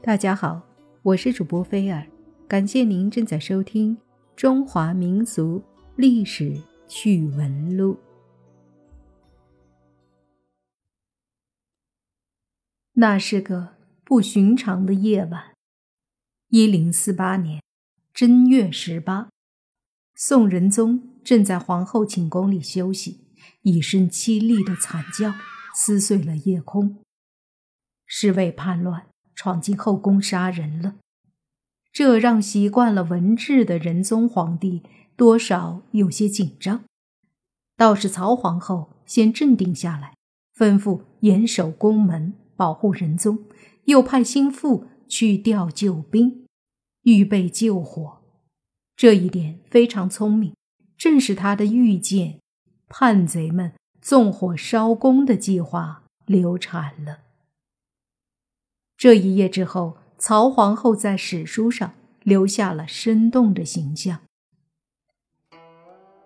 大家好，我是主播菲尔，感谢您正在收听《中华民族历史趣闻录》。那是个不寻常的夜晚，一零四八年正月十八，宋仁宗正在皇后寝宫里休息，一声凄厉的惨叫撕碎了夜空。侍卫叛乱。闯进后宫杀人了，这让习惯了文治的仁宗皇帝多少有些紧张。倒是曹皇后先镇定下来，吩咐严守宫门，保护仁宗，又派心腹去调救兵，预备救火。这一点非常聪明，正是他的预见，叛贼们纵火烧宫的计划流产了。这一夜之后，曹皇后在史书上留下了生动的形象。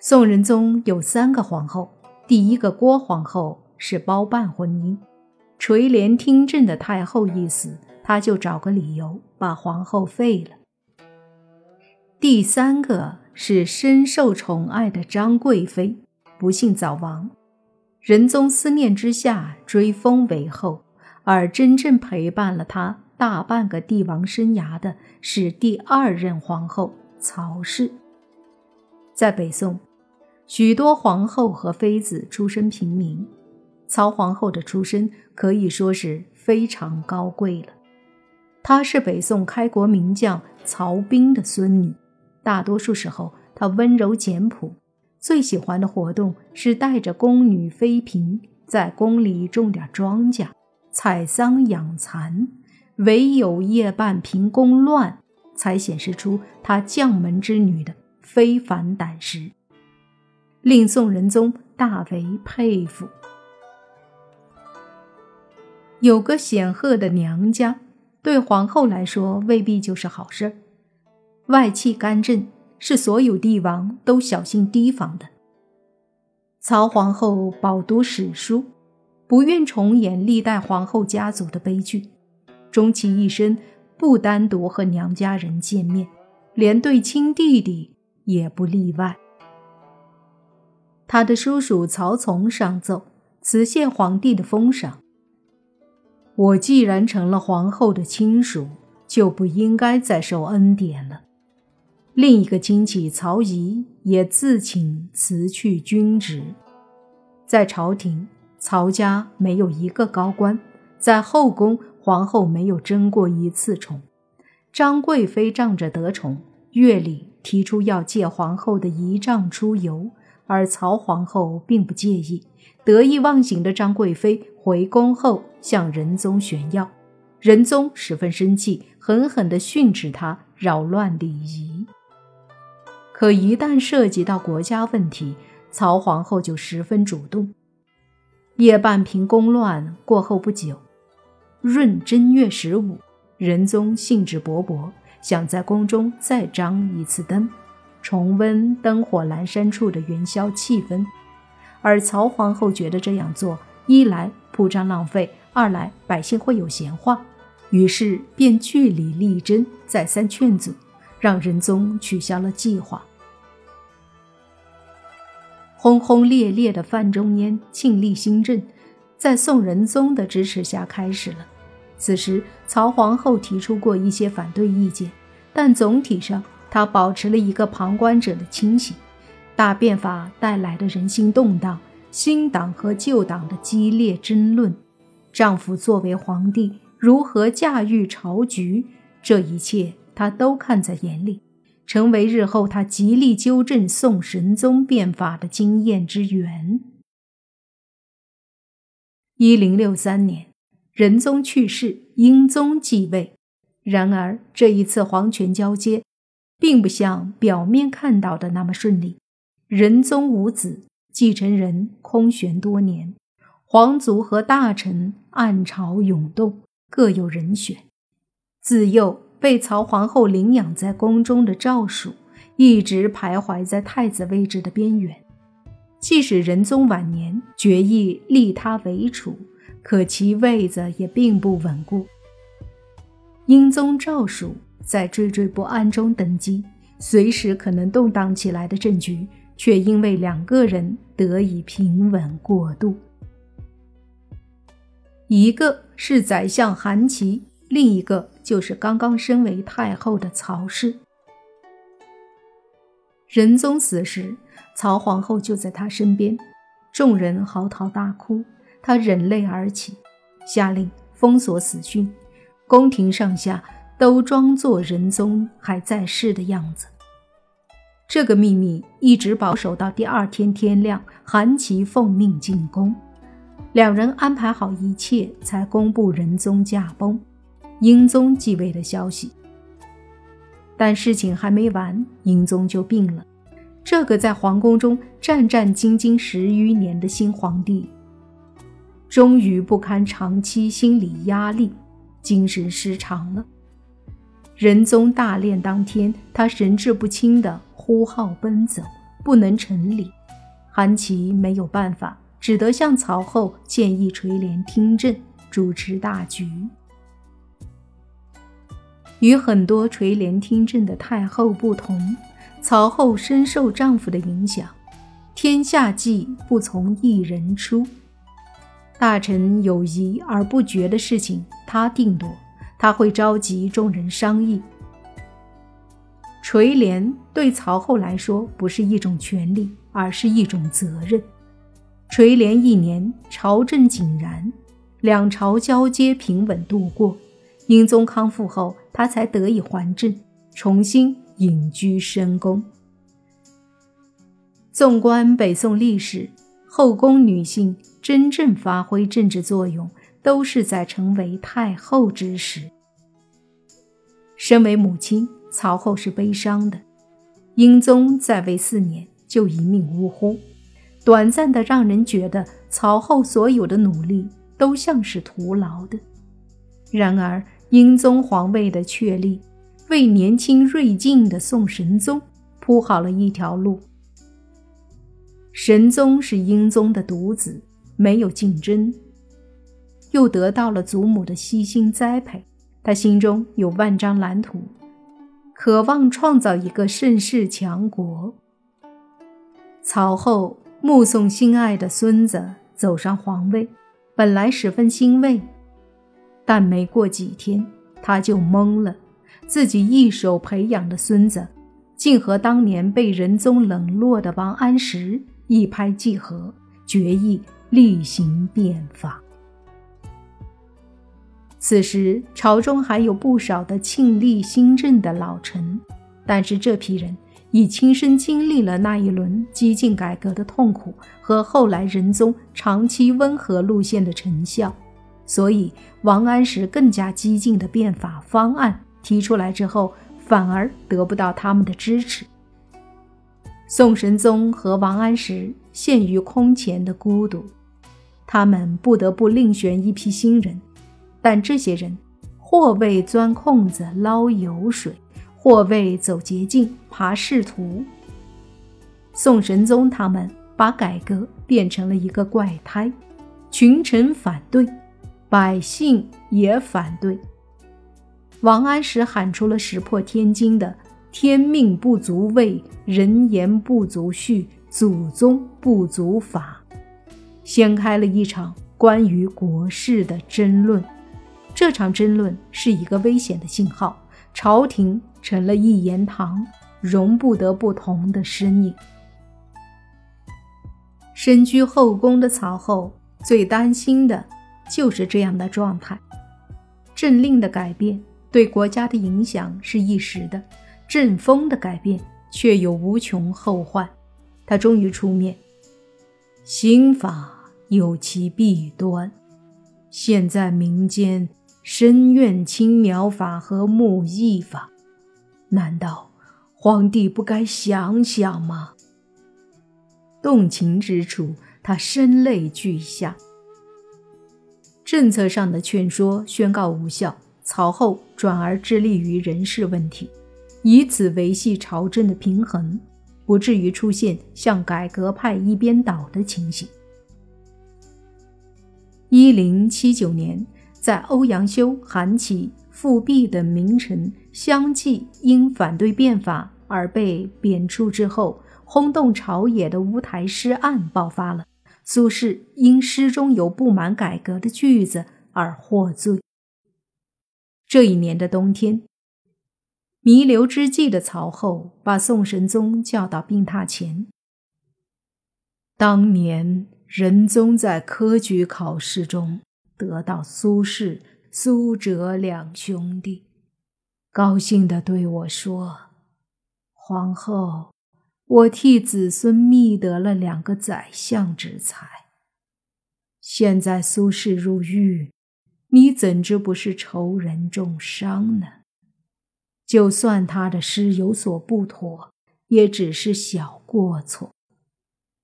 宋仁宗有三个皇后，第一个郭皇后是包办婚姻，垂帘听政的太后一死，他就找个理由把皇后废了。第三个是深受宠爱的张贵妃，不幸早亡，仁宗思念之下追封为后。而真正陪伴了他大半个帝王生涯的是第二任皇后曹氏。在北宋，许多皇后和妃子出身平民，曹皇后的出身可以说是非常高贵了。她是北宋开国名将曹彬的孙女，大多数时候她温柔简朴，最喜欢的活动是带着宫女妃嫔在宫里种点庄稼。采桑养蚕，唯有夜半平宫乱，才显示出她将门之女的非凡胆识，令宋仁宗大为佩服。有个显赫的娘家，对皇后来说未必就是好事儿。外戚干政是所有帝王都小心提防的。曹皇后饱读史书。不愿重演历代皇后家族的悲剧，终其一生不单独和娘家人见面，连对亲弟弟也不例外。他的叔叔曹从上奏辞谢皇帝的封赏：“我既然成了皇后的亲属，就不应该再受恩典了。”另一个亲戚曹仪也自请辞去军职，在朝廷。曹家没有一个高官，在后宫，皇后没有争过一次宠。张贵妃仗着得宠，月里提出要借皇后的仪仗出游，而曹皇后并不介意。得意忘形的张贵妃回宫后向仁宗炫耀，仁宗十分生气，狠狠地训斥她扰乱礼仪。可一旦涉及到国家问题，曹皇后就十分主动。夜半平宫乱过后不久，闰正月十五，仁宗兴致勃勃，想在宫中再张一次灯，重温灯火阑珊处的元宵气氛。而曹皇后觉得这样做，一来铺张浪费，二来百姓会有闲话，于是便据理力争，再三劝阻，让仁宗取消了计划。轰轰烈烈的范仲淹庆历新政，在宋仁宗的支持下开始了。此时，曹皇后提出过一些反对意见，但总体上她保持了一个旁观者的清醒。大变法带来的人心动荡，新党和旧党的激烈争论，丈夫作为皇帝如何驾驭朝局，这一切她都看在眼里。成为日后他极力纠正宋神宗变法的经验之源。一零六三年，仁宗去世，英宗继位。然而这一次皇权交接，并不像表面看到的那么顺利。仁宗无子，继承人空悬多年，皇族和大臣暗潮涌动，各有人选。自幼。被曹皇后领养在宫中的赵曙，一直徘徊在太子位置的边缘。即使仁宗晚年决意立他为储，可其位子也并不稳固。英宗赵曙在惴惴不安中登基，随时可能动荡起来的政局，却因为两个人得以平稳过渡。一个是宰相韩琦，另一个就是刚刚身为太后的曹氏。仁宗死时，曹皇后就在他身边，众人嚎啕大哭，他忍泪而起，下令封锁死讯。宫廷上下都装作仁宗还在世的样子。这个秘密一直保守到第二天天亮，韩琦奉命进宫，两人安排好一切，才公布仁宗驾崩、英宗继位的消息。但事情还没完，英宗就病了。这个在皇宫中战战兢兢十余年的新皇帝，终于不堪长期心理压力。精神失常了。仁宗大殓当天，他神志不清的呼号奔走，不能成礼。韩琦没有办法，只得向曹后建议垂帘听政，主持大局。与很多垂帘听政的太后不同，曹后深受丈夫的影响，天下计不从一人出。大臣有疑而不决的事情，他定夺。他会召集众人商议。垂帘对曹后来说不是一种权利，而是一种责任。垂帘一年，朝政井然，两朝交接平稳度过。英宗康复后，他才得以还政，重新隐居深宫。纵观北宋历史，后宫女性。真正发挥政治作用，都是在成为太后之时。身为母亲，曹后是悲伤的。英宗在位四年就一命呜呼，短暂的让人觉得曹后所有的努力都像是徒劳的。然而，英宗皇位的确立，为年轻锐进的宋神宗铺好了一条路。神宗是英宗的独子。没有竞争，又得到了祖母的悉心栽培，他心中有万张蓝图，渴望创造一个盛世强国。曹后目送心爱的孙子走上皇位，本来十分欣慰，但没过几天，他就懵了，自己一手培养的孙子，竟和当年被仁宗冷落的王安石一拍即合，决意。厉行变法。此时，朝中还有不少的庆历新政的老臣，但是这批人已亲身经历了那一轮激进改革的痛苦和后来仁宗长期温和路线的成效，所以王安石更加激进的变法方案提出来之后，反而得不到他们的支持。宋神宗和王安石陷于空前的孤独。他们不得不另选一批新人，但这些人或为钻空子捞油水，或为走捷径爬仕途。宋神宗他们把改革变成了一个怪胎，群臣反对，百姓也反对。王安石喊出了石破天惊的“天命不足畏，人言不足恤，祖宗不足法”。掀开了一场关于国事的争论，这场争论是一个危险的信号，朝廷成了一言堂，容不得不同的声音。身居后宫的曹后最担心的就是这样的状态。政令的改变对国家的影响是一时的，政风的改变却有无穷后患。他终于出面，刑法。有其弊端。现在民间深怨青苗法和木易法，难道皇帝不该想想吗？动情之处，他声泪俱下。政策上的劝说宣告无效，曹后转而致力于人事问题，以此维系朝政的平衡，不至于出现向改革派一边倒的情形。一零七九年，在欧阳修、韩琦富弼等名臣相继因反对变法而被贬黜之后，轰动朝野的乌台诗案爆发了。苏轼因诗中有不满改革的句子而获罪。这一年的冬天，弥留之际的曹后把宋神宗叫到病榻前。当年仁宗在科举考试中得到苏轼、苏辙两兄弟，高兴地对我说：“皇后，我替子孙觅得了两个宰相之才。现在苏轼入狱。”你怎知不是仇人重伤呢？就算他的诗有所不妥，也只是小过错，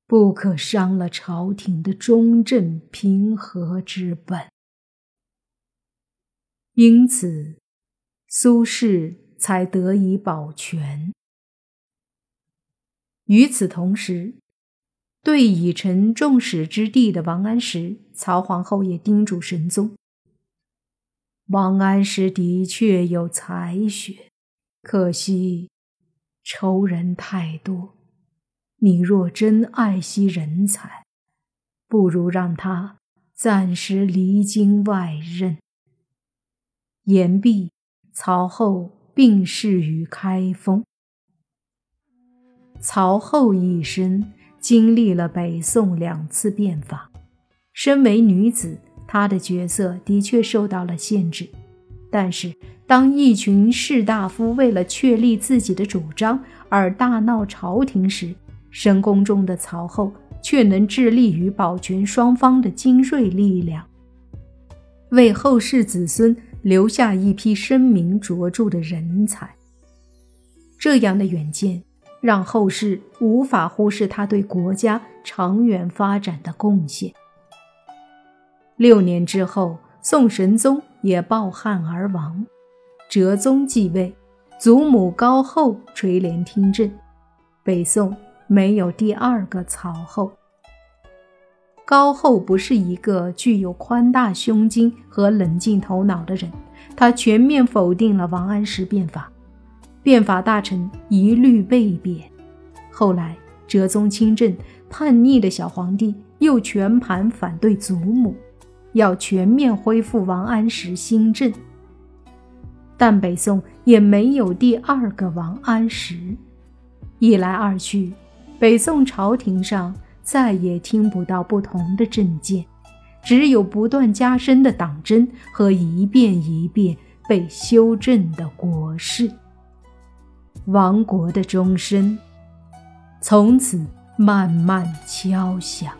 不可伤了朝廷的中正平和之本。因此，苏轼才得以保全。与此同时，对已成众矢之的的王安石，曹皇后也叮嘱神宗。王安石的确有才学，可惜仇人太多。你若真爱惜人才，不如让他暂时离京外任。言毕，曹后病逝于开封。曹后一生经历了北宋两次变法，身为女子。她的角色的确受到了限制，但是当一群士大夫为了确立自己的主张而大闹朝廷时，深宫中的曹后却能致力于保全双方的精锐力量，为后世子孙留下一批声名卓著的人才。这样的远见，让后世无法忽视他对国家长远发展的贡献。六年之后，宋神宗也抱憾而亡，哲宗继位，祖母高后垂帘听政。北宋没有第二个曹后。高后不是一个具有宽大胸襟和冷静头脑的人，他全面否定了王安石变法，变法大臣一律被贬。后来哲宗亲政，叛逆的小皇帝又全盘反对祖母。要全面恢复王安石新政，但北宋也没有第二个王安石。一来二去，北宋朝廷上再也听不到不同的政见，只有不断加深的党争和一遍一遍被修正的国事。亡国的钟声从此慢慢敲响。